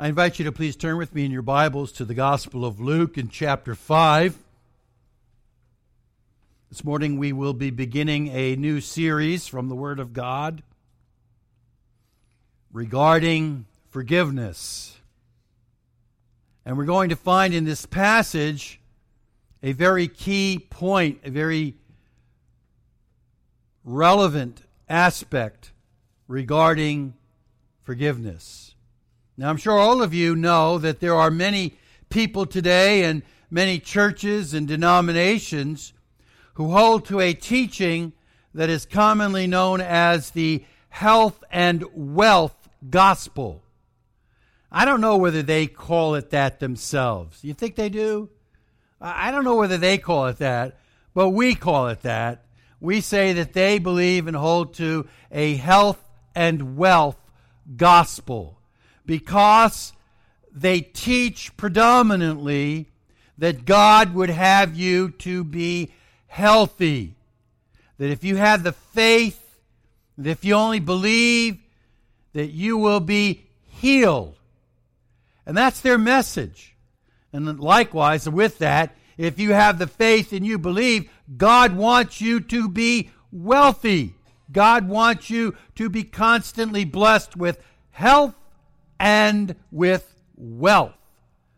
I invite you to please turn with me in your Bibles to the Gospel of Luke in chapter 5. This morning we will be beginning a new series from the Word of God regarding forgiveness. And we're going to find in this passage a very key point, a very relevant aspect regarding forgiveness. Now, I'm sure all of you know that there are many people today and many churches and denominations who hold to a teaching that is commonly known as the health and wealth gospel. I don't know whether they call it that themselves. You think they do? I don't know whether they call it that, but we call it that. We say that they believe and hold to a health and wealth gospel because they teach predominantly that God would have you to be healthy. That if you have the faith, that if you only believe, that you will be healed. And that's their message. And likewise, with that, if you have the faith and you believe, God wants you to be wealthy. God wants you to be constantly blessed with health and with wealth.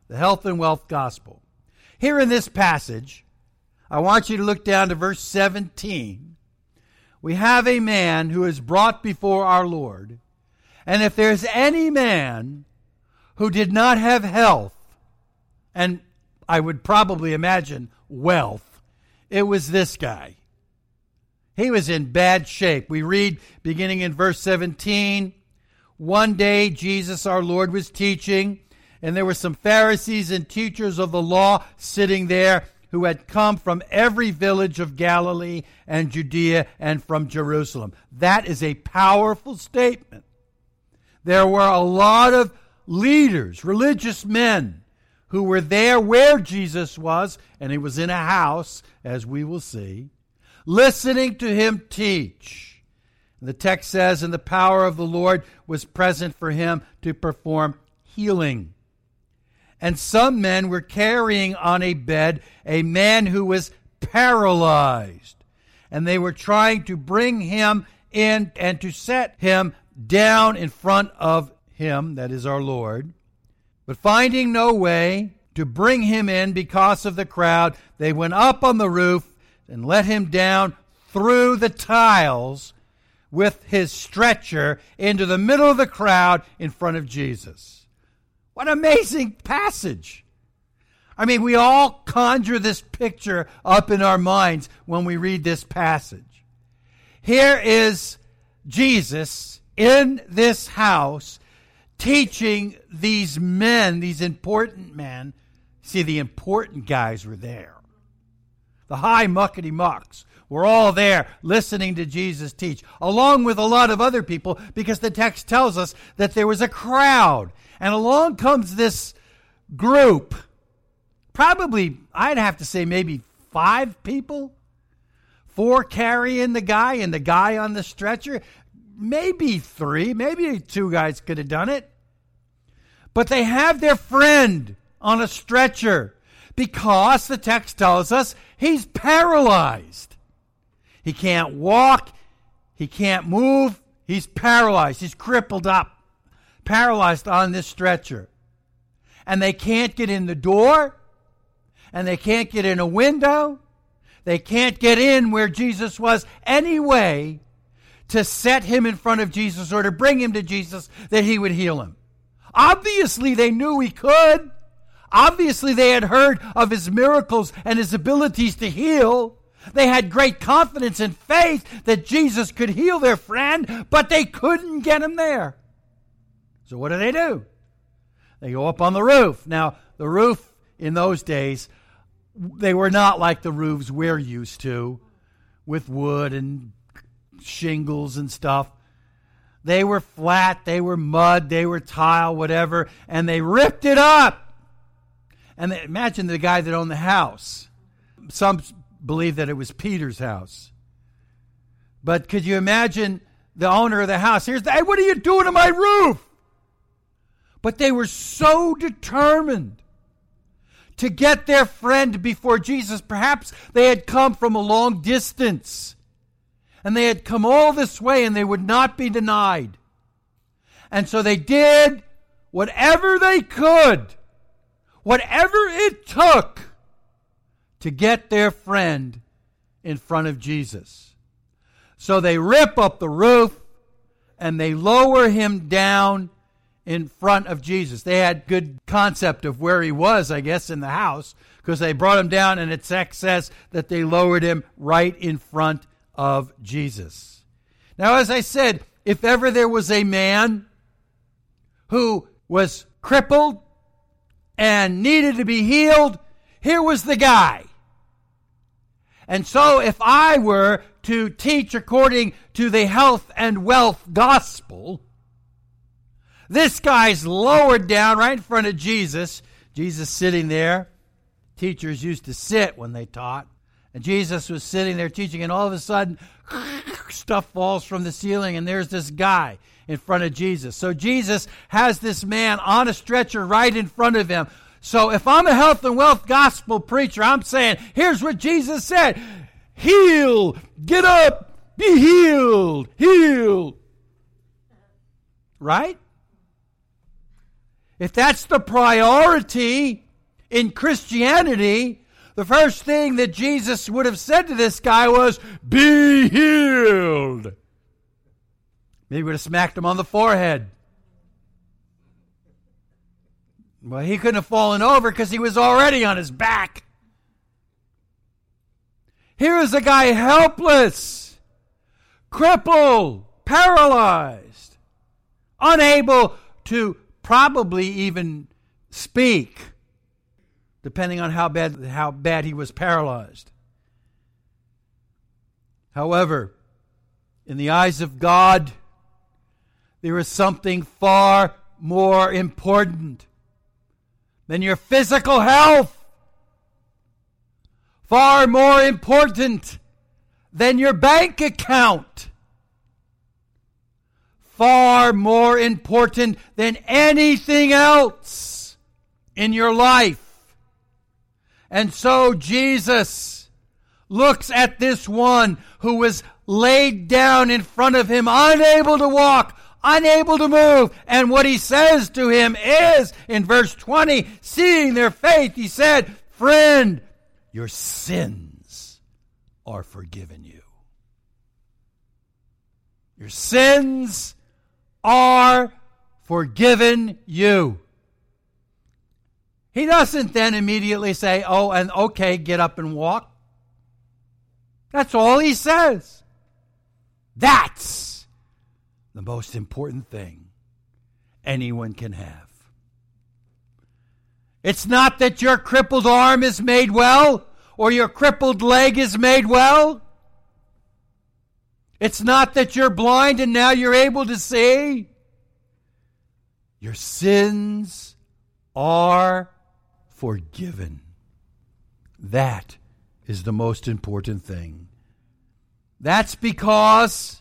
The health and wealth gospel. Here in this passage, I want you to look down to verse 17. We have a man who is brought before our Lord. And if there's any man who did not have health, and I would probably imagine wealth, it was this guy. He was in bad shape. We read beginning in verse 17 one day, Jesus our Lord was teaching, and there were some Pharisees and teachers of the law sitting there who had come from every village of Galilee and Judea and from Jerusalem. That is a powerful statement. There were a lot of leaders, religious men, who were there where Jesus was, and he was in a house, as we will see, listening to him teach. The text says, and the power of the Lord was present for him to perform healing. And some men were carrying on a bed a man who was paralyzed. And they were trying to bring him in and to set him down in front of him, that is our Lord. But finding no way to bring him in because of the crowd, they went up on the roof and let him down through the tiles with his stretcher into the middle of the crowd in front of Jesus. What amazing passage! I mean, we all conjure this picture up in our minds when we read this passage. Here is Jesus in this house teaching these men, these important men. See, the important guys were there. The high muckety mucks we're all there listening to Jesus teach, along with a lot of other people, because the text tells us that there was a crowd. And along comes this group, probably, I'd have to say, maybe five people, four carrying the guy and the guy on the stretcher. Maybe three, maybe two guys could have done it. But they have their friend on a stretcher because the text tells us he's paralyzed. He can't walk. He can't move. He's paralyzed. He's crippled up, paralyzed on this stretcher. And they can't get in the door. And they can't get in a window. They can't get in where Jesus was anyway to set him in front of Jesus or to bring him to Jesus that he would heal him. Obviously, they knew he could. Obviously, they had heard of his miracles and his abilities to heal. They had great confidence and faith that Jesus could heal their friend, but they couldn't get him there. So what do they do? They go up on the roof. Now, the roof in those days, they were not like the roofs we're used to with wood and shingles and stuff. They were flat, they were mud, they were tile, whatever, and they ripped it up. And imagine the guy that owned the house. Some believe that it was Peter's house. But could you imagine the owner of the house? Here's the, hey, what are you doing to my roof? But they were so determined to get their friend before Jesus. Perhaps they had come from a long distance and they had come all this way and they would not be denied. And so they did whatever they could, whatever it took to get their friend in front of Jesus. So they rip up the roof and they lower him down in front of Jesus. They had good concept of where he was, I guess, in the house because they brought him down, and it says that they lowered him right in front of Jesus. Now, as I said, if ever there was a man who was crippled and needed to be healed, here was the guy. And so, if I were to teach according to the health and wealth gospel, this guy's lowered down right in front of Jesus. Jesus sitting there. Teachers used to sit when they taught. And Jesus was sitting there teaching, and all of a sudden, stuff falls from the ceiling, and there's this guy in front of Jesus. So Jesus has this man on a stretcher right in front of him. So if I'm a health and wealth gospel preacher, I'm saying, here's what Jesus said Heal, get up, be healed, heal. Right? If that's the priority in Christianity, the first thing that Jesus would have said to this guy was, Be healed. Maybe would have smacked him on the forehead. Well, he couldn't have fallen over because he was already on his back. Here is a guy helpless, crippled, paralyzed, unable to probably even speak, depending on how bad, how bad he was paralyzed. However, in the eyes of God, there is something far more important than your physical health, far more important than your bank account far more important than anything else in your life. And so Jesus looks at this one who was laid down in front of him, unable to walk, unable to move. And what he says to him is, in verse 20, seeing their faith, he said, Friend, your sins are forgiven you. Your sins are forgiven you. He doesn't then immediately say, Oh, and okay, get up and walk. That's all he says. That's the most important thing anyone can have. It's not that your crippled arm is made well or your crippled leg is made well. It's not that you're blind and now you're able to see. Your sins are forgiven. That is the most important thing. That's because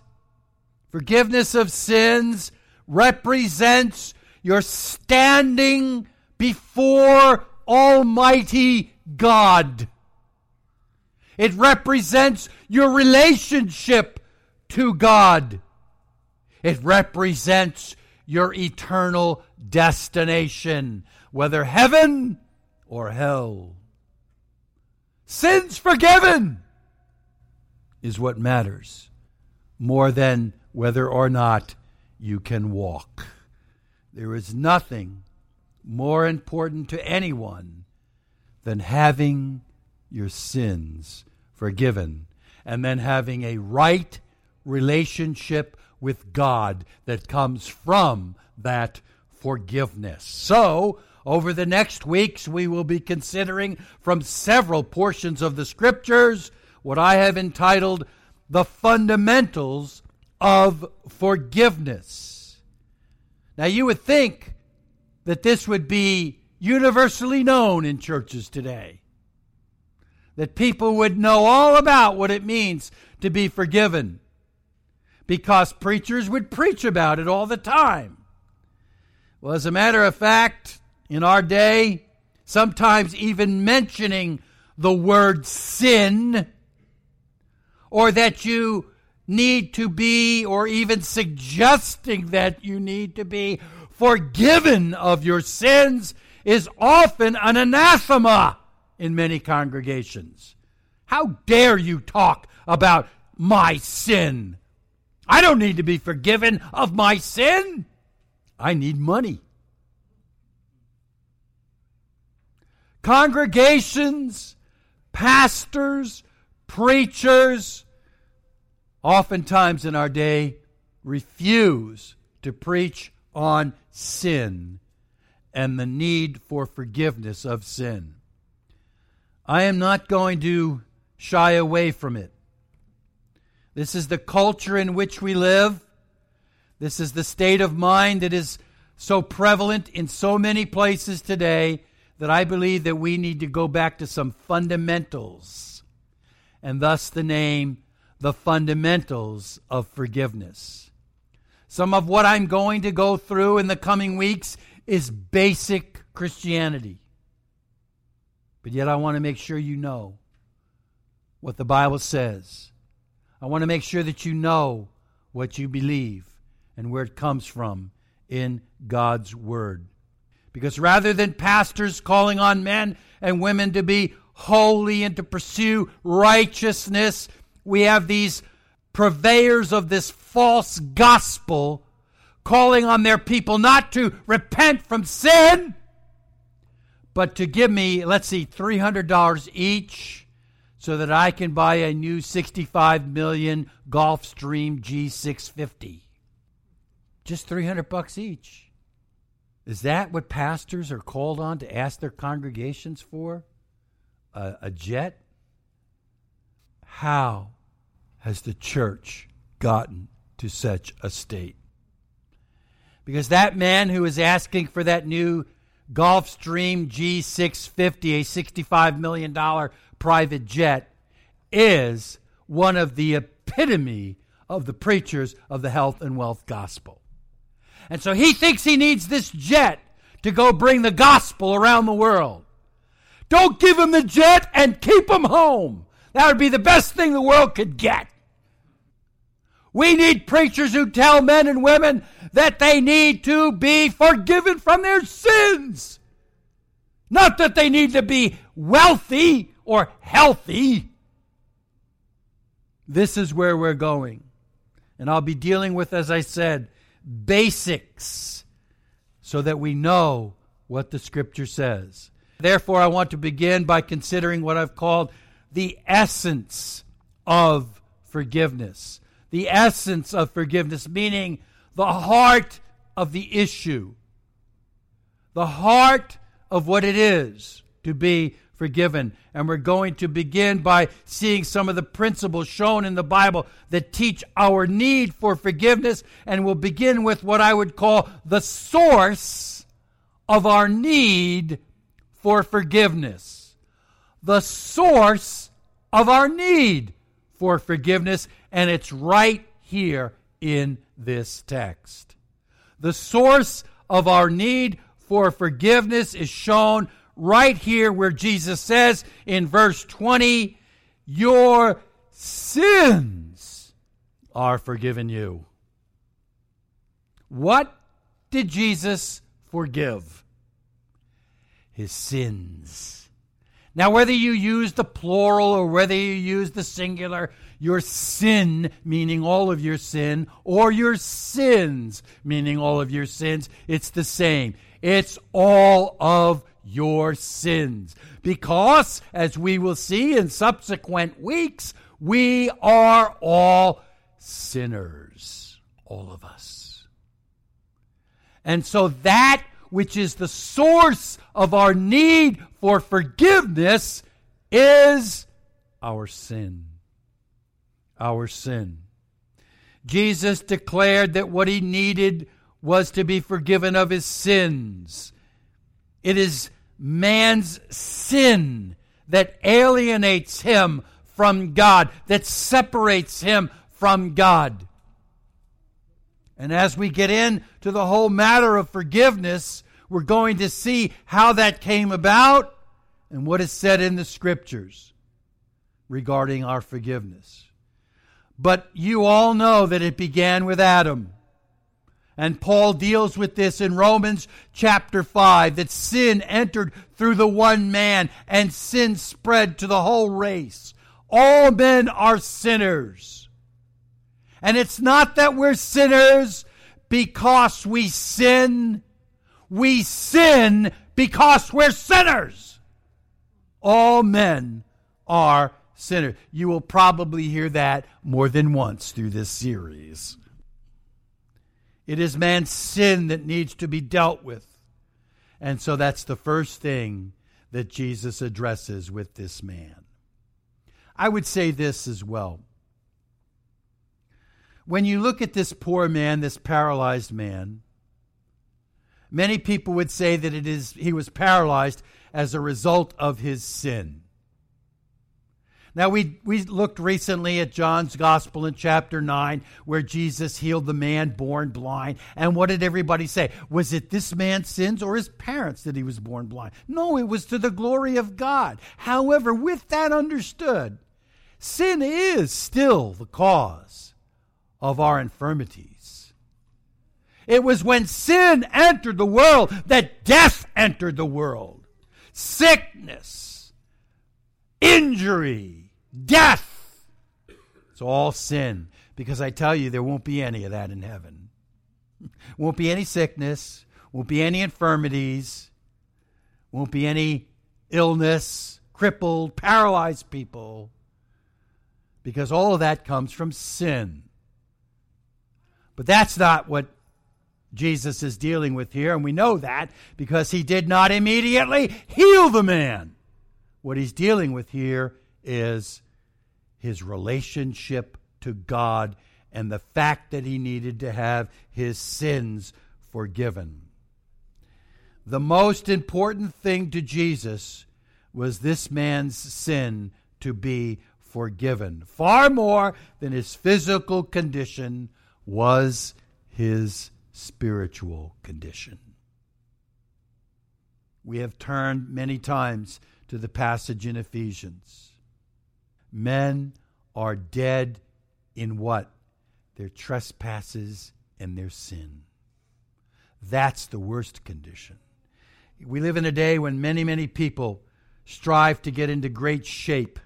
forgiveness of sins represents your standing before Almighty God. It represents your relationship to God. It represents your eternal destination, whether heaven or hell. Sins forgiven is what matters more than whether or not you can walk. There is nothing more important to anyone than having your sins forgiven and then having a right relationship with God that comes from that forgiveness. So, over the next weeks, we will be considering from several portions of the scriptures what I have entitled the fundamentals of forgiveness. Now, you would think that this would be universally known in churches today, that people would know all about what it means to be forgiven because preachers would preach about it all the time. Well, as a matter of fact, in our day, sometimes even mentioning the word sin or that you need to be, or even suggesting that you need to be forgiven of your sins is often an anathema in many congregations. How dare you talk about my sin? I don't need to be forgiven of my sin. I need money. Congregations, pastors, preachers, oftentimes in our day, refuse to preach on sin and the need for forgiveness of sin. I am not going to shy away from it. This is the culture in which we live. This is the state of mind that is so prevalent in so many places today that I believe that we need to go back to some fundamentals. And thus the name, the fundamentals of forgiveness. Some of what I'm going to go through in the coming weeks is basic Christianity. But yet, I want to make sure you know what the Bible says. I want to make sure that you know what you believe and where it comes from in God's Word. Because rather than pastors calling on men and women to be holy and to pursue righteousness, we have these purveyors of this false gospel calling on their people not to repent from sin, but to give me, let's see, $300 each so that I can buy a new 65 million Gulfstream G650. Just 300 bucks each. Is that what pastors are called on to ask their congregations for? A, a jet? How has the church gotten to such a state? Because that man who is asking for that new Gulfstream G650, a $65 million private jet, is one of the epitome of the preachers of the health and wealth gospel. And so he thinks he needs this jet to go bring the gospel around the world. Don't give him the jet and keep him home. That would be the best thing the world could get. We need preachers who tell men and women that they need to be forgiven from their sins. Not that they need to be wealthy or healthy. This is where we're going. And I'll be dealing with, as I said, basics so that we know what the Scripture says. Therefore, I want to begin by considering what I've called the essence of forgiveness the essence of forgiveness, meaning the heart of the issue, the heart of what it is to be forgiven. And we're going to begin by seeing some of the principles shown in the Bible that teach our need for forgiveness. And we'll begin with what I would call the source of our need for forgiveness. The source of our need for forgiveness and it's right here in this text. The source of our need for forgiveness is shown right here where Jesus says in verse 20, Your sins are forgiven you. What did Jesus forgive? His sins. Now, whether you use the plural or whether you use the singular, your sin, meaning all of your sin, or your sins, meaning all of your sins, it's the same. It's all of your sins. Because, as we will see in subsequent weeks, we are all sinners. All of us. And so that which is the source of our need for forgiveness is our sin our sin. Jesus declared that what he needed was to be forgiven of his sins. It is man's sin that alienates him from God, that separates him from God. And as we get into the whole matter of forgiveness, we're going to see how that came about and what is said in the scriptures regarding our forgiveness. But you all know that it began with Adam. And Paul deals with this in Romans chapter 5 that sin entered through the one man and sin spread to the whole race. All men are sinners. And it's not that we're sinners because we sin. We sin because we're sinners. All men are sinners. You will probably hear that more than once through this series. It is man's sin that needs to be dealt with. And so that's the first thing that Jesus addresses with this man. I would say this as well. When you look at this poor man, this paralyzed man, many people would say that it is he was paralyzed as a result of his sin. Now, we, we looked recently at John's Gospel in chapter 9, where Jesus healed the man born blind. And what did everybody say? Was it this man's sins or his parents that he was born blind? No, it was to the glory of God. However, with that understood, sin is still the cause of our infirmities. It was when sin entered the world that death entered the world. Sickness, injury, death. It's all sin. Because I tell you, there won't be any of that in heaven. Won't be any sickness, won't be any infirmities, won't be any illness, crippled, paralyzed people. Because all of that comes from sin. But that's not what Jesus is dealing with here, and we know that because he did not immediately heal the man. What he's dealing with here is his relationship to God and the fact that he needed to have his sins forgiven. The most important thing to Jesus was this man's sin to be forgiven. Far more than his physical condition was his spiritual condition. We have turned many times to the passage in Ephesians. Men are dead in what? Their trespasses and their sin. That's the worst condition. We live in a day when many, many people strive to get into great shape.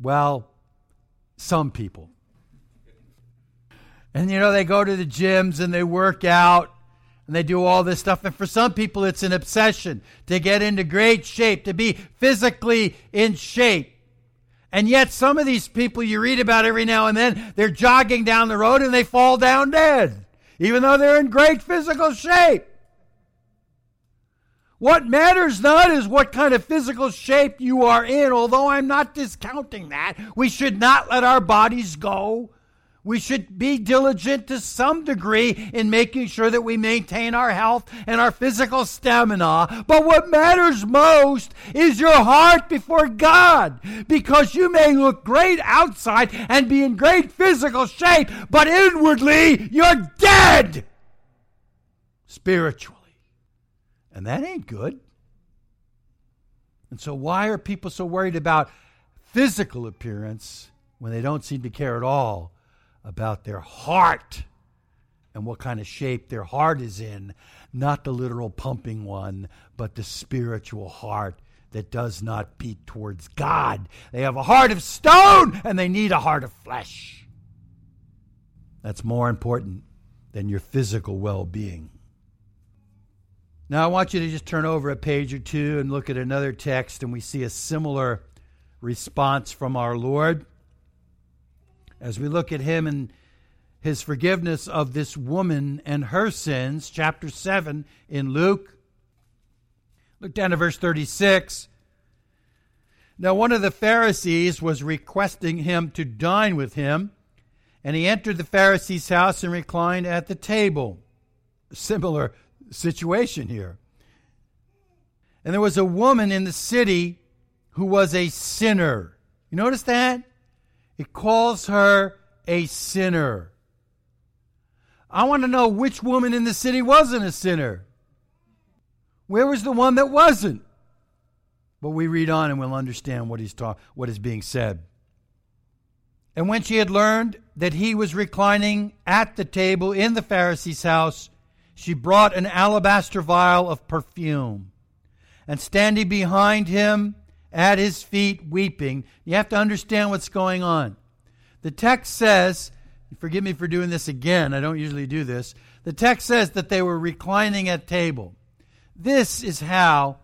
Well, some people. And you know, they go to the gyms and they work out and they do all this stuff. And for some people, it's an obsession to get into great shape, to be physically in shape. And yet, some of these people you read about every now and then, they're jogging down the road and they fall down dead, even though they're in great physical shape. What matters not is what kind of physical shape you are in, although I'm not discounting that. We should not let our bodies go we should be diligent to some degree in making sure that we maintain our health and our physical stamina. But what matters most is your heart before God. Because you may look great outside and be in great physical shape, but inwardly you're dead spiritually. And that ain't good. And so, why are people so worried about physical appearance when they don't seem to care at all about their heart and what kind of shape their heart is in, not the literal pumping one, but the spiritual heart that does not beat towards God. They have a heart of stone and they need a heart of flesh. That's more important than your physical well being. Now, I want you to just turn over a page or two and look at another text, and we see a similar response from our Lord as we look at him and his forgiveness of this woman and her sins, chapter 7 in Luke. Look down to verse 36. Now, one of the Pharisees was requesting him to dine with him, and he entered the Pharisee's house and reclined at the table. Similar situation here. And there was a woman in the city who was a sinner. You notice that? It calls her a sinner. I want to know which woman in the city wasn't a sinner. Where was the one that wasn't? But we read on and we'll understand what he's ta- what is being said. And when she had learned that he was reclining at the table in the Pharisee's house, she brought an alabaster vial of perfume. And standing behind him at his feet, weeping, you have to understand what's going on. The text says, forgive me for doing this again, I don't usually do this. The text says that they were reclining at table. This is how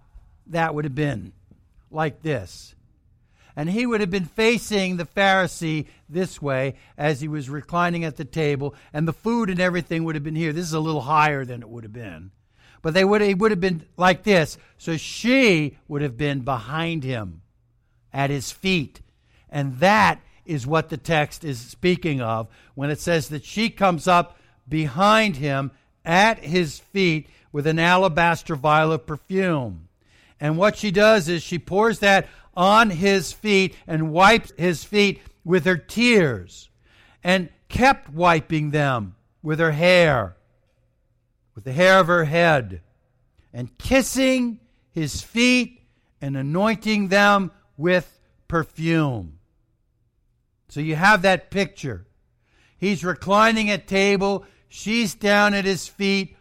that would have been like this. And he would have been facing the Pharisee this way as he was reclining at the table, and the food and everything would have been here. This is a little higher than it would have been. But they would he would have been like this. So she would have been behind him at his feet. And that is what the text is speaking of when it says that she comes up behind him at his feet with an alabaster vial of perfume. And what she does is she pours that on his feet and wipes his feet with her tears and kept wiping them with her hair, with the hair of her head, and kissing his feet and anointing them with perfume. So you have that picture. He's reclining at table, she's down at his feet,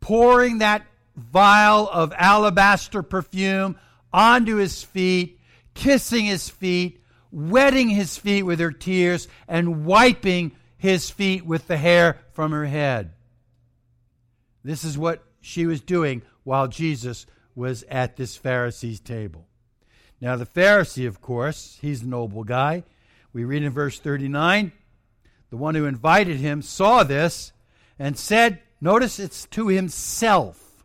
pouring that vial of alabaster perfume onto his feet, kissing his feet, wetting his feet with her tears, and wiping his feet with the hair from her head. This is what she was doing while Jesus was at this Pharisee's table. Now, the Pharisee, of course, he's a noble guy. We read in verse 39 the one who invited him saw this and said, Notice it's to himself.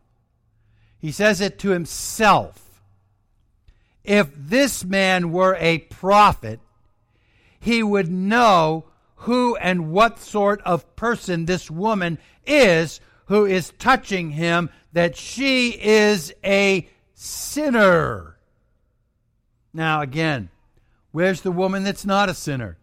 He says it to himself. If this man were a prophet, he would know who and what sort of person this woman is who is touching him, that she is a sinner. Now, again, where's the woman that's not a sinner?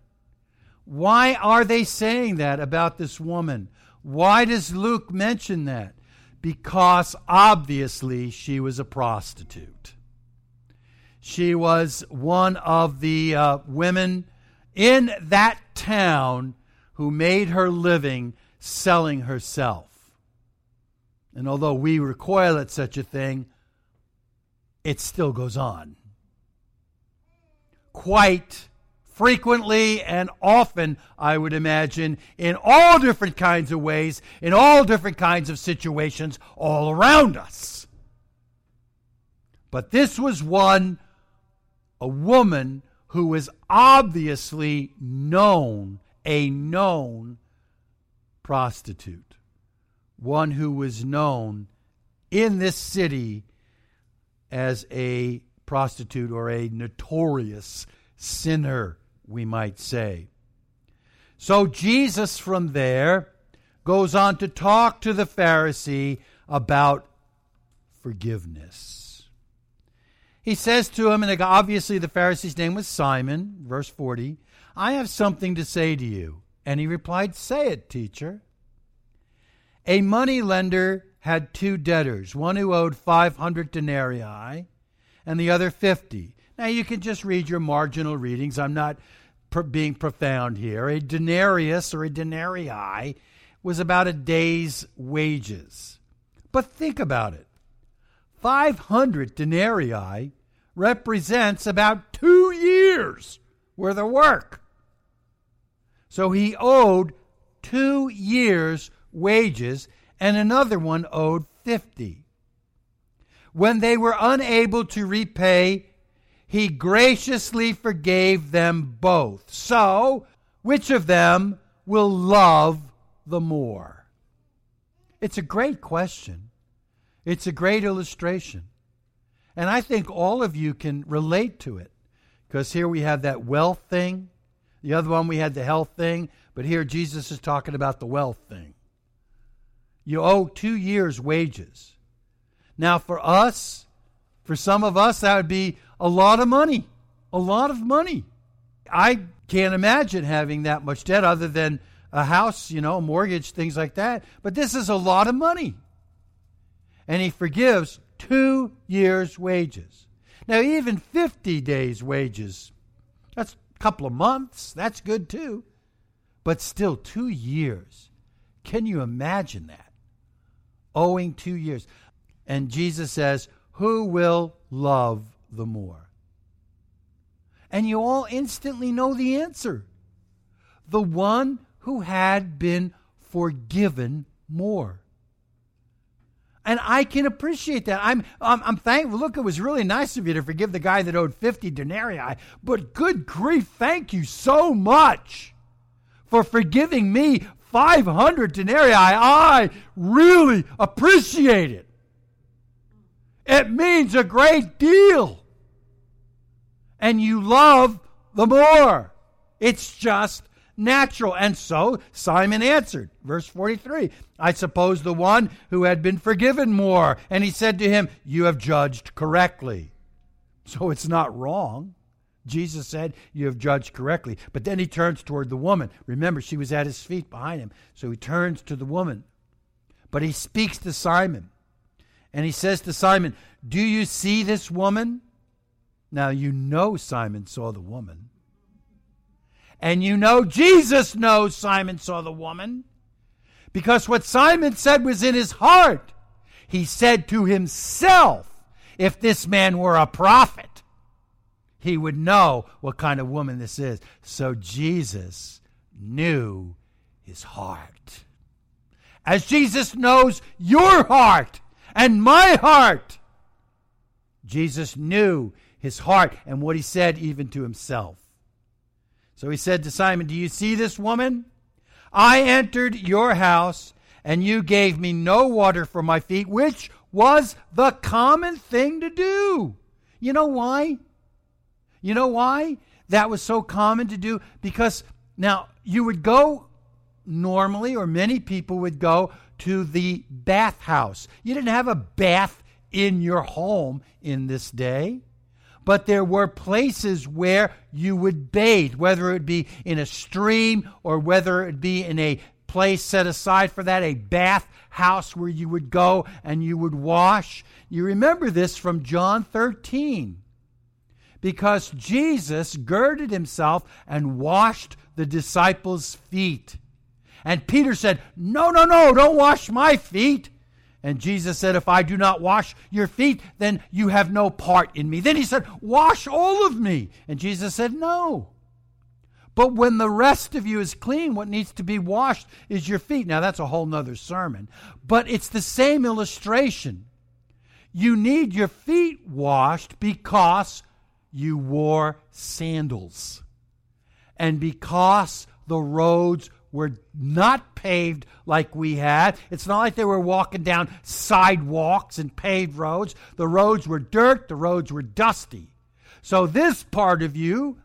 Why are they saying that about this woman? Why does Luke mention that? Because obviously she was a prostitute. She was one of the uh, women in that town who made her living selling herself. And although we recoil at such a thing, it still goes on. Quite frequently and often, I would imagine, in all different kinds of ways, in all different kinds of situations all around us. But this was one, a woman who was obviously known, a known prostitute, one who was known in this city as a prostitute or a notorious sinner we might say. So Jesus from there goes on to talk to the Pharisee about forgiveness. He says to him, and obviously the Pharisee's name was Simon, verse 40, I have something to say to you. And he replied, Say it, teacher. A money lender had two debtors, one who owed 500 denarii and the other 50. Now you can just read your marginal readings. I'm not being profound here. A denarius or a denarii was about a day's wages. But think about it 500 denarii represents about two years worth of work. So he owed two years' wages, and another one owed 50. When they were unable to repay he graciously forgave them both. So, which of them will love the more? It's a great question. It's a great illustration. And I think all of you can relate to it. Because here we have that wealth thing. The other one we had the health thing. But here Jesus is talking about the wealth thing. You owe two years' wages. Now, for us, for some of us, that would be a lot of money. A lot of money. I can't imagine having that much debt other than a house, you know, a mortgage, things like that. But this is a lot of money. And he forgives two years' wages. Now, even 50 days' wages, that's a couple of months. That's good too. But still, two years. Can you imagine that? Owing two years. And Jesus says, Who will love the more? And you all instantly know the answer the one who had been forgiven more. And I can appreciate that. I'm, I'm, I'm thankful. Look, it was really nice of you to forgive the guy that owed 50 denarii. But good grief, thank you so much for forgiving me 500 denarii. I really appreciate it. It means a great deal. And you love the more. It's just natural. And so Simon answered, verse 43 I suppose the one who had been forgiven more. And he said to him, You have judged correctly. So it's not wrong. Jesus said, You have judged correctly. But then he turns toward the woman. Remember, she was at his feet behind him. So he turns to the woman. But he speaks to Simon. And he says to Simon, Do you see this woman? Now you know Simon saw the woman. And you know Jesus knows Simon saw the woman because what Simon said was in his heart. He said to himself, if this man were a prophet, he would know what kind of woman this is. So Jesus knew his heart. As Jesus knows your heart and my heart, Jesus knew his heart and what he said even to himself. So he said to Simon, Do you see this woman? I entered your house, and you gave me no water for my feet, which was the common thing to do. You know why? You know why that was so common to do? Because now you would go normally, or many people would go to the bathhouse. You didn't have a bath in your home in this day but there were places where you would bathe, whether it be in a stream or whether it be in a place set aside for that, a bath house where you would go and you would wash. You remember this from John 13 because Jesus girded himself and washed the disciples' feet. And Peter said, No, no, no, don't wash my feet. And Jesus said, If I do not wash your feet, then you have no part in me. Then he said, Wash all of me. And Jesus said, No. But when the rest of you is clean, what needs to be washed is your feet. Now, that's a whole nother sermon. But it's the same illustration. You need your feet washed because you wore sandals. And because the roads were not paved like we had. It's not like they were walking down sidewalks and paved roads. The roads were dirt, the roads were dusty. So this part of you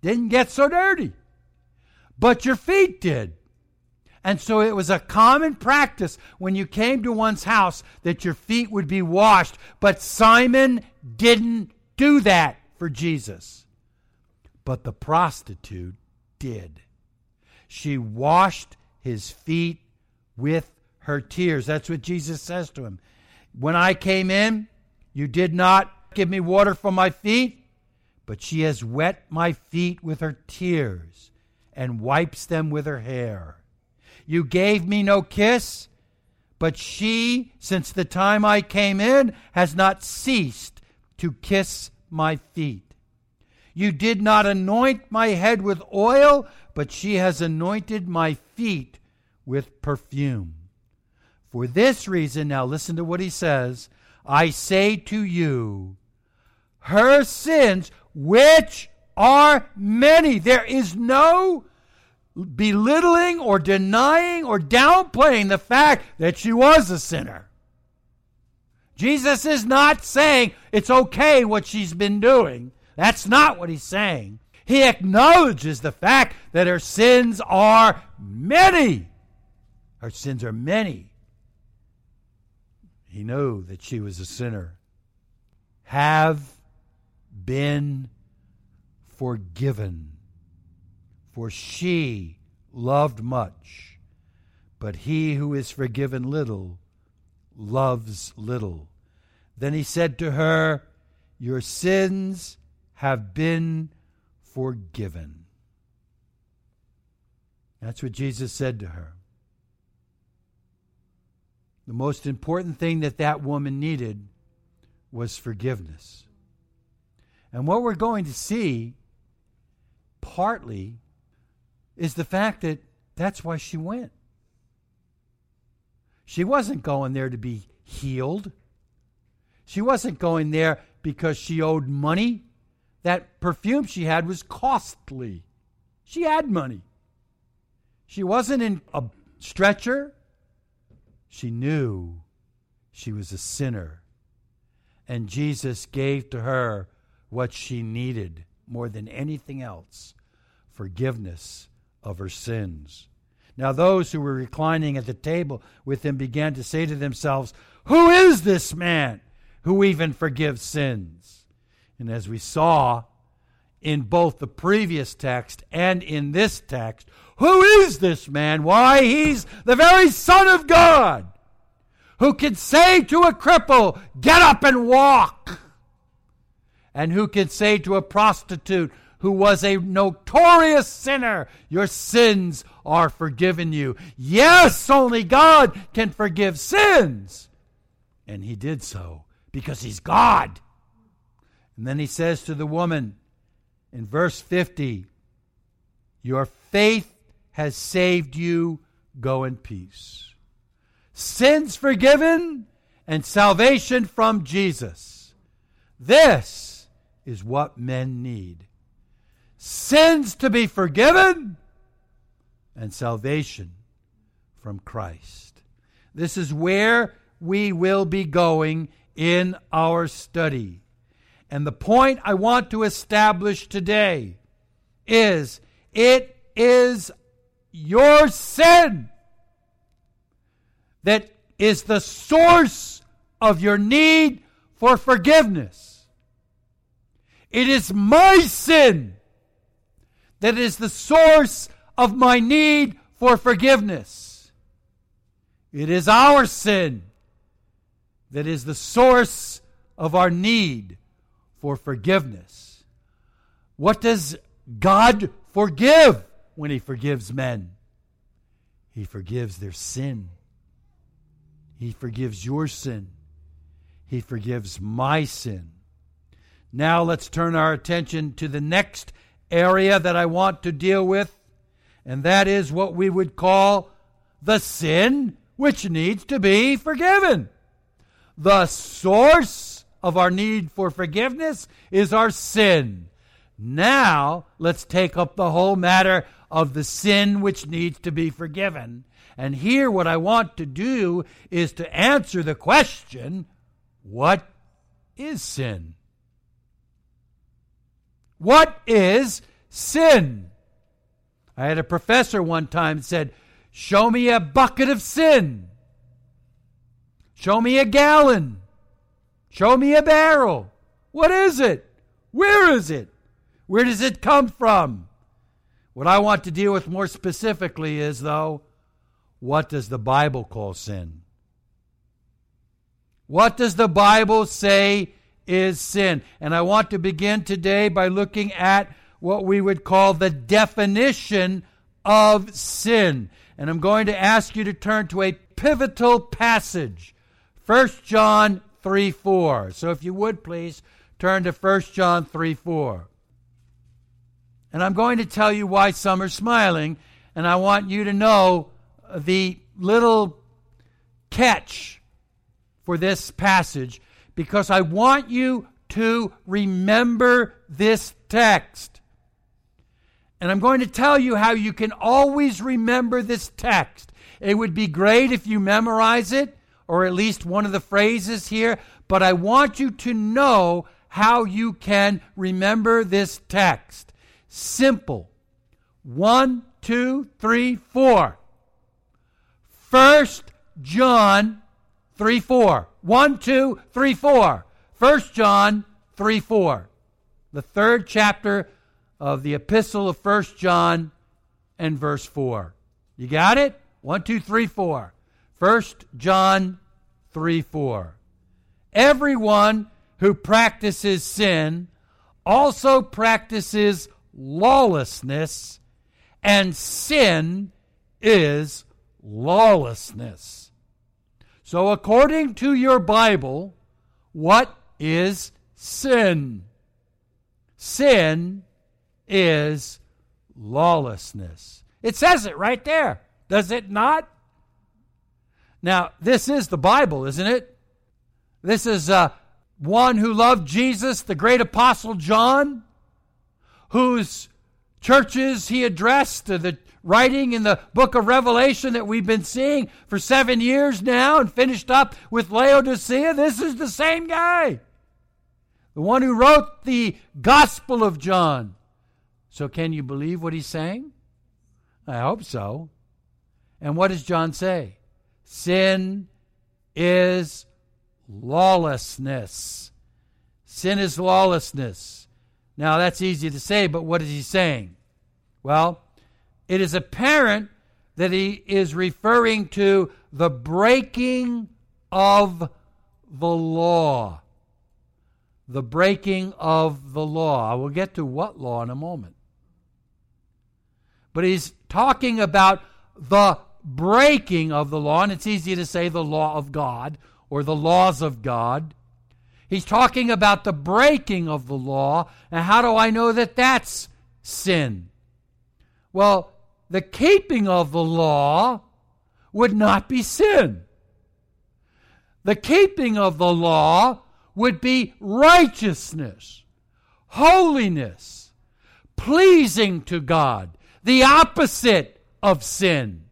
didn't get so dirty, but your feet did. And so it was a common practice when you came to one's house that your feet would be washed. But Simon didn't do that for Jesus. But the prostitute did. She washed his feet with her tears. That's what Jesus says to him. When I came in, you did not give me water for my feet, but she has wet my feet with her tears and wipes them with her hair. You gave me no kiss, but she, since the time I came in, has not ceased to kiss my feet. You did not anoint my head with oil, but she has anointed my feet with perfume. For this reason, now listen to what he says I say to you, her sins, which are many, there is no belittling or denying or downplaying the fact that she was a sinner. Jesus is not saying it's okay what she's been doing. That's not what he's saying. He acknowledges the fact that her sins are many. Her sins are many. He knew that she was a sinner. Have been forgiven. For she loved much, but he who is forgiven little loves little. Then he said to her, Your sins have been forgiven. That's what Jesus said to her. The most important thing that that woman needed was forgiveness. And what we're going to see, partly, is the fact that that's why she went. She wasn't going there to be healed. She wasn't going there because she owed money. That perfume she had was costly. She had money. She wasn't in a stretcher. She knew she was a sinner. And Jesus gave to her what she needed more than anything else forgiveness of her sins. Now, those who were reclining at the table with him began to say to themselves, Who is this man who even forgives sins? And as we saw in both the previous text and in this text, who is this man? Why, he's the very Son of God who can say to a cripple, Get up and walk and who can say to a prostitute who was a notorious sinner, Your sins are forgiven you. Yes, only God can forgive sins. And he did so because he's God. And then he says to the woman in verse 50 Your faith has saved you. Go in peace. Sins forgiven and salvation from Jesus. This is what men need sins to be forgiven and salvation from Christ. This is where we will be going in our study. And the point I want to establish today is it is your sin that is the source of your need for forgiveness. It is my sin that is the source of my need for forgiveness. It is our sin that is the source of our need for forgiveness. What does God forgive when He forgives men? He forgives their sin. He forgives your sin. He forgives my sin. Now let's turn our attention to the next area that I want to deal with, and that is what we would call the sin which needs to be forgiven. The source of our need for forgiveness is our sin. Now, let's take up the whole matter of the sin which needs to be forgiven. And here, what I want to do is to answer the question what is sin? What is sin? I had a professor one time said, Show me a bucket of sin. Show me a gallon. Show me a barrel. What is it? Where is it? Where does it come from? What I want to deal with more specifically is, though, what does the Bible call sin? What does the Bible say is sin. And I want to begin today by looking at what we would call the definition of sin. And I'm going to ask you to turn to a pivotal passage, 1 John 3 4. So if you would please turn to 1 John 3 4. And I'm going to tell you why some are smiling, and I want you to know the little catch for this passage because I want you to remember this text. And I'm going to tell you how you can always remember this text. It would be great if you memorize it, or at least one of the phrases here, but I want you to know how you can remember this text. Simple. One, two, three, four. First John 3 4. 1, 2, 3, 4. 1 John 3 4. The third chapter of the epistle of 1 John, and verse 4. You got it? 1, 2, 3, 4. 1 John 3 4. Everyone who practices sin also practices lawlessness, and sin is lawlessness. So, according to your Bible, what is sin? Sin is lawlessness. It says it right there, does it not? Now, this is the Bible, isn't it? This is uh, one who loved Jesus, the great apostle John, whose churches he addressed, the writing in the book of Revelation that we've been seeing for seven years now and finished up with Laodicea. This is the same guy, the one who wrote the Gospel of John. So, can you believe what he's saying? I hope so. And what does John say? Sin is lawlessness. Sin is lawlessness. Now, that's easy to say, but what is he saying? Well, it is apparent that he is referring to the breaking of the law. The breaking of the law. I will get to what law in a moment. But he's talking about the breaking of the law, and it's easy to say the law of God or the laws of God. He's talking about the breaking of the law. And how do I know that that's sin? Well, the keeping of the law would not be sin. The keeping of the law would be righteousness, holiness, pleasing to God, the opposite of sin.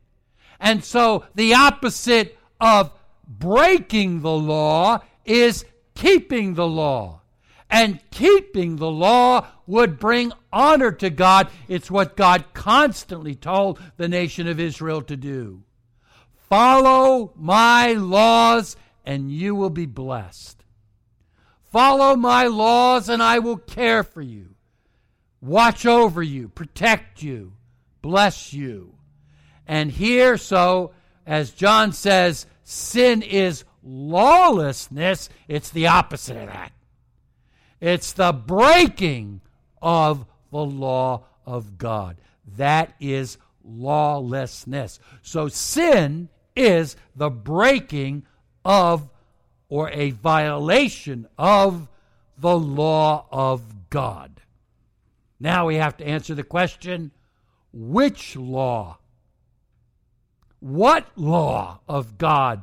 And so the opposite of breaking the law is keeping the law. And keeping the law would bring honor to God. It's what God constantly told the nation of Israel to do. Follow my laws, and you will be blessed. Follow my laws, and I will care for you, watch over you, protect you, bless you. And here, so, as John says, sin is lawlessness, it's the opposite of that. It's the breaking of the law of God. That is lawlessness. So sin is the breaking of or a violation of the law of God. Now we have to answer the question which law? What law of God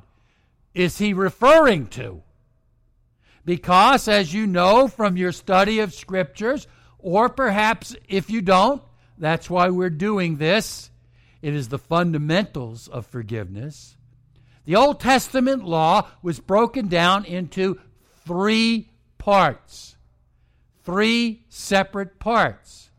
is he referring to? Because, as you know from your study of scriptures, or perhaps if you don't, that's why we're doing this. It is the fundamentals of forgiveness. The Old Testament law was broken down into three parts, three separate parts.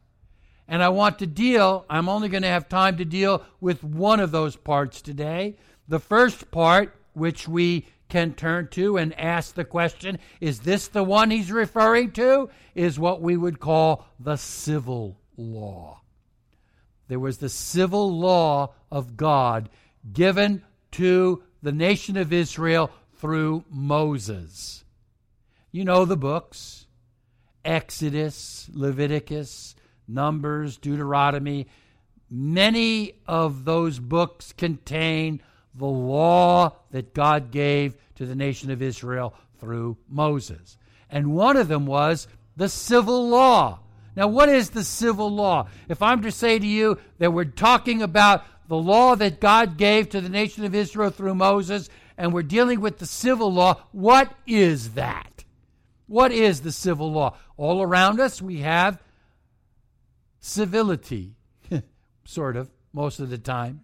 And I want to deal, I'm only going to have time to deal with one of those parts today. The first part which we can turn to and ask the question is this the one he's referring to? Is what we would call the civil law. There was the civil law of God given to the nation of Israel through Moses. You know the books Exodus, Leviticus, Numbers, Deuteronomy. Many of those books contain the law that God gave to the nation of Israel through Moses. And one of them was the civil law. Now, what is the civil law? If I'm to say to you that we're talking about the law that God gave to the nation of Israel through Moses, and we're dealing with the civil law, what is that? What is the civil law? All around us, we have civility, sort of, most of the time.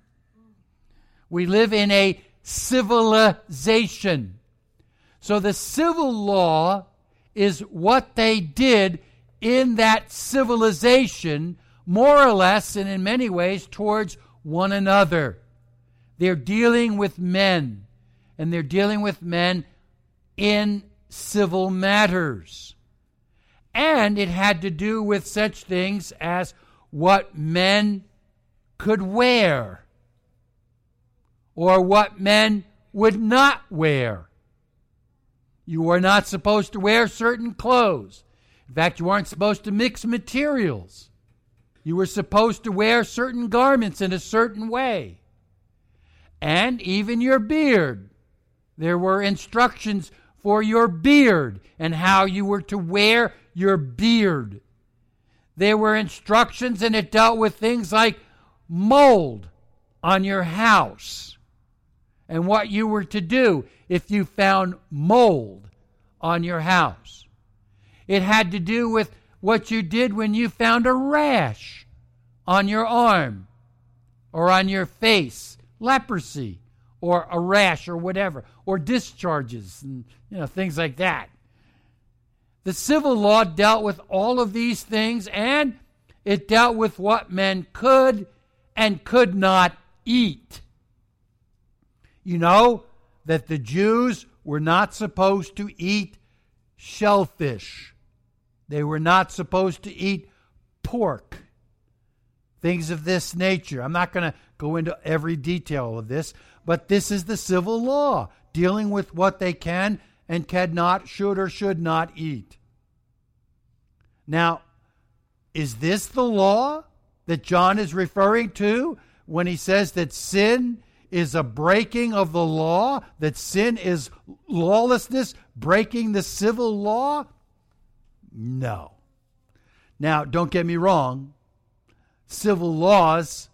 We live in a civilization. So the civil law is what they did in that civilization, more or less, and in many ways, towards one another. They're dealing with men, and they're dealing with men in civil matters. And it had to do with such things as what men could wear or what men would not wear. You were not supposed to wear certain clothes. In fact, you weren't supposed to mix materials. You were supposed to wear certain garments in a certain way. And even your beard. There were instructions for your beard and how you were to wear your beard. There were instructions, and it dealt with things like mold on your house and what you were to do if you found mold on your house. It had to do with what you did when you found a rash on your arm or on your face, leprosy or a rash or whatever, or discharges and you know things like that. The civil law dealt with all of these things and it dealt with what men could and could not eat. You know that the Jews were not supposed to eat shellfish. They were not supposed to eat pork. Things of this nature. I'm not going to go into every detail of this, but this is the civil law dealing with what they can and cannot, should or should not eat. Now, is this the law that John is referring to when he says that sin is a breaking of the law, that sin is lawlessness, breaking the civil law? No. Now, don't get me wrong. Civil laws,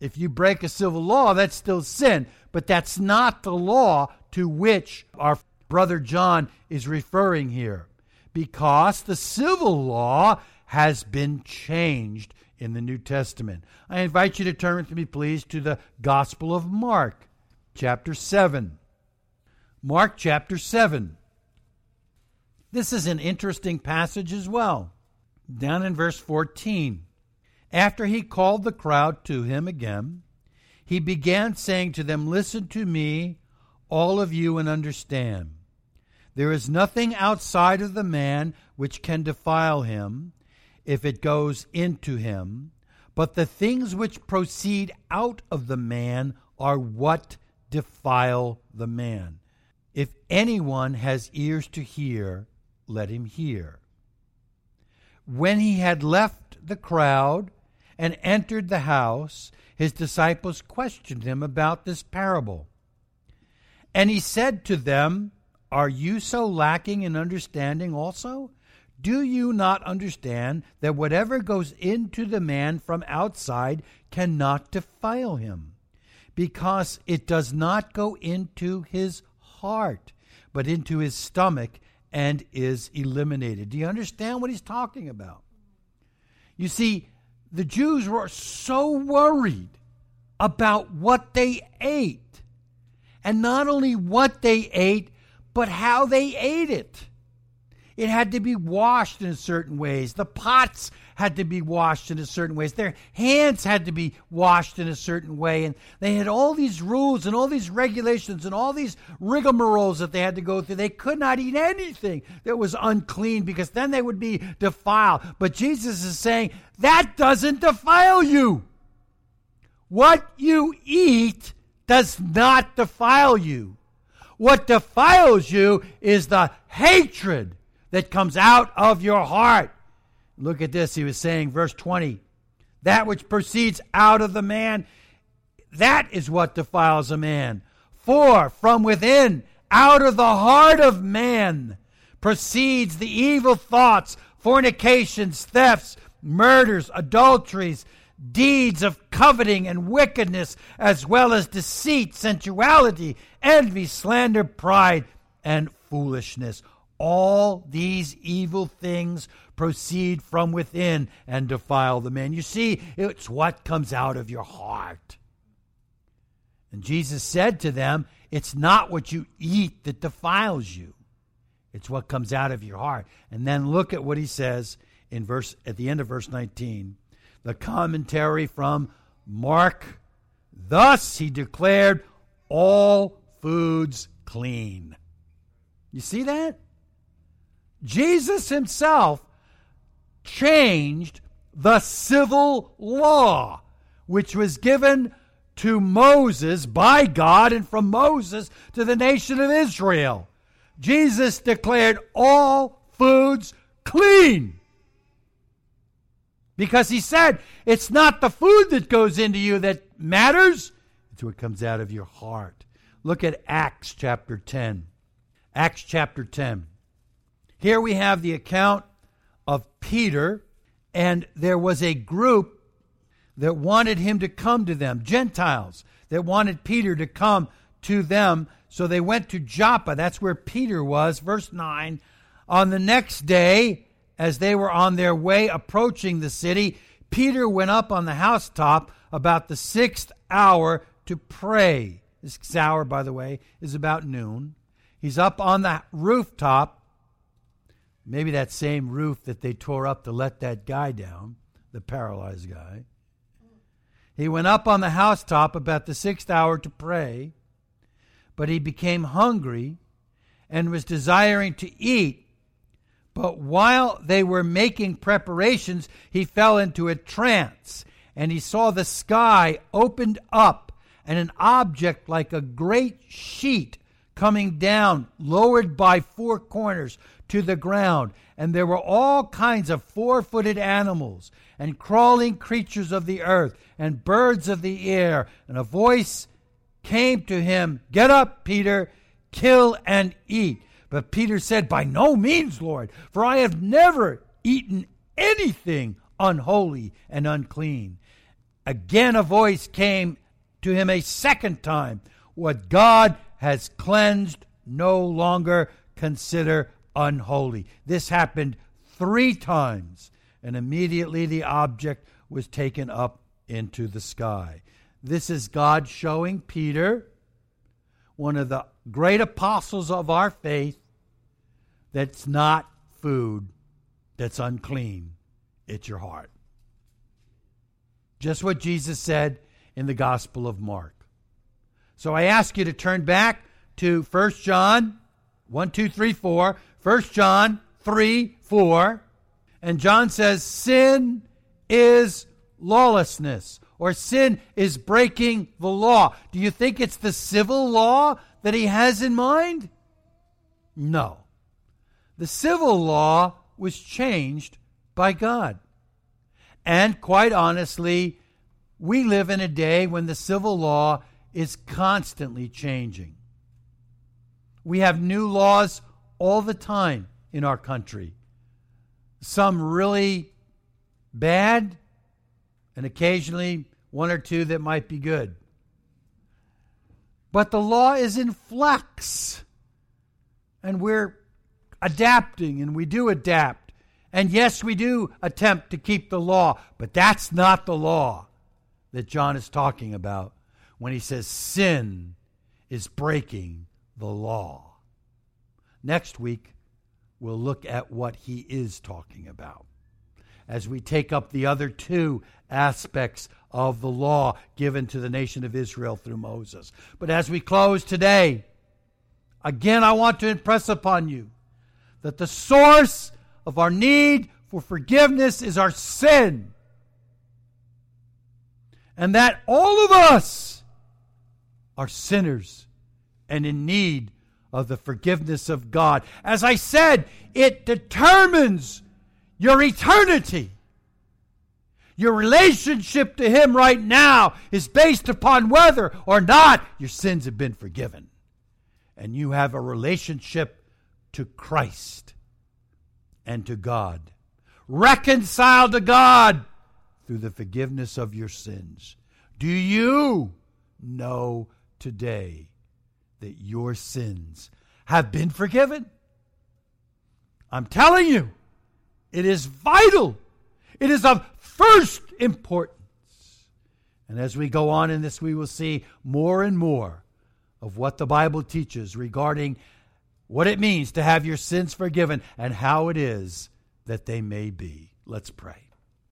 if you break a civil law, that's still sin. But that's not the law to which our brother John is referring here. Because the civil law has been changed in the New Testament. I invite you to turn with me, please, to the Gospel of Mark, chapter 7. Mark chapter 7. This is an interesting passage as well. Down in verse 14. After he called the crowd to him again, he began saying to them, Listen to me, all of you, and understand. There is nothing outside of the man which can defile him if it goes into him, but the things which proceed out of the man are what defile the man. If anyone has ears to hear, let him hear. When he had left the crowd and entered the house, his disciples questioned him about this parable. And he said to them, Are you so lacking in understanding also? Do you not understand that whatever goes into the man from outside cannot defile him? Because it does not go into his heart, but into his stomach and is eliminated. Do you understand what he's talking about? You see, the Jews were so worried about what they ate. And not only what they ate, but how they ate it. It had to be washed in certain ways. The pots had to be washed in a certain ways. Their hands had to be washed in a certain way. And they had all these rules and all these regulations and all these rigmaroles that they had to go through. They could not eat anything that was unclean because then they would be defiled. But Jesus is saying, that doesn't defile you. What you eat does not defile you. What defiles you is the hatred that comes out of your heart. Look at this. He was saying, verse 20, that which proceeds out of the man, that is what defiles a man. For from within, out of the heart of man, proceeds the evil thoughts, fornications, thefts, murders, adulteries, deeds of coveting and wickedness, as well as deceit, sensuality, envy, slander, pride, and foolishness. All these evil things proceed from within and defile the man. You see, it's what comes out of your heart. And Jesus said to them, It's not what you eat that defiles you. It's what comes out of your heart. And then look at what he says in verse at the end of verse 19. The commentary from Mark. Thus he declared all foods clean. You see that? Jesus himself changed the civil law which was given to Moses by God and from Moses to the nation of Israel. Jesus declared all foods clean. Because he said, it's not the food that goes into you that matters, it's what comes out of your heart. Look at Acts chapter 10. Acts chapter 10. Here we have the account of Peter, and there was a group that wanted him to come to them, Gentiles that wanted Peter to come to them. So they went to Joppa. That's where Peter was. Verse 9. On the next day, as they were on their way approaching the city, Peter went up on the housetop about the sixth hour to pray. This hour, by the way, is about noon. He's up on the rooftop, maybe that same roof that they tore up to let that guy down, the paralyzed guy. He went up on the housetop about the sixth hour to pray, but he became hungry and was desiring to eat. But while they were making preparations, he fell into a trance, and he saw the sky opened up, and an object like a great sheet coming down, lowered by four corners to the ground. And there were all kinds of four footed animals and crawling creatures of the earth and birds of the air. And a voice came to him Get up, Peter, kill and eat. But Peter said, By no means, Lord, for I have never eaten anything unholy and unclean. Again, a voice came to him a second time What God has cleansed, no longer consider unholy. This happened three times and immediately the object was taken up into the sky. This is God showing Peter, one of the great apostles of our faith, that's not food that's unclean, it's your heart. Just what Jesus said in the Gospel of Mark. So I ask you to turn back to 1 John 1, 2, 3, 4. 1 John 3, 4. And John says, sin is lawlessness, or sin is breaking the law. Do you think it's the civil law that he has in mind? No. The civil law was changed by God. And quite honestly, we live in a day when the civil law is constantly changing. We have new laws all the time in our country some really bad, and occasionally one or two that might be good. But the law is in flux, and we're adapting, and we do adapt. And yes, we do attempt to keep the law, but that's not the law that John is talking about when he says sin is breaking the law. Next week, we'll look at what he is talking about. As we take up the other two aspects of the law given to the nation of Israel through Moses. But as we close today, again, I want to impress upon you that the source of our need for forgiveness is our sin. And that all of us are sinners and in need of the forgiveness of God. As I said, it determines your eternity. Your relationship to Him right now is based upon whether or not your sins have been forgiven. And you have a relationship to Christ and to God. Reconciled to God through the forgiveness of your sins. Do you know today that your sins have been forgiven. I'm telling you, it is vital. It is of first importance. And as we go on in this, we will see more and more of what the Bible teaches regarding what it means to have your sins forgiven and how it is that they may be. Let's pray.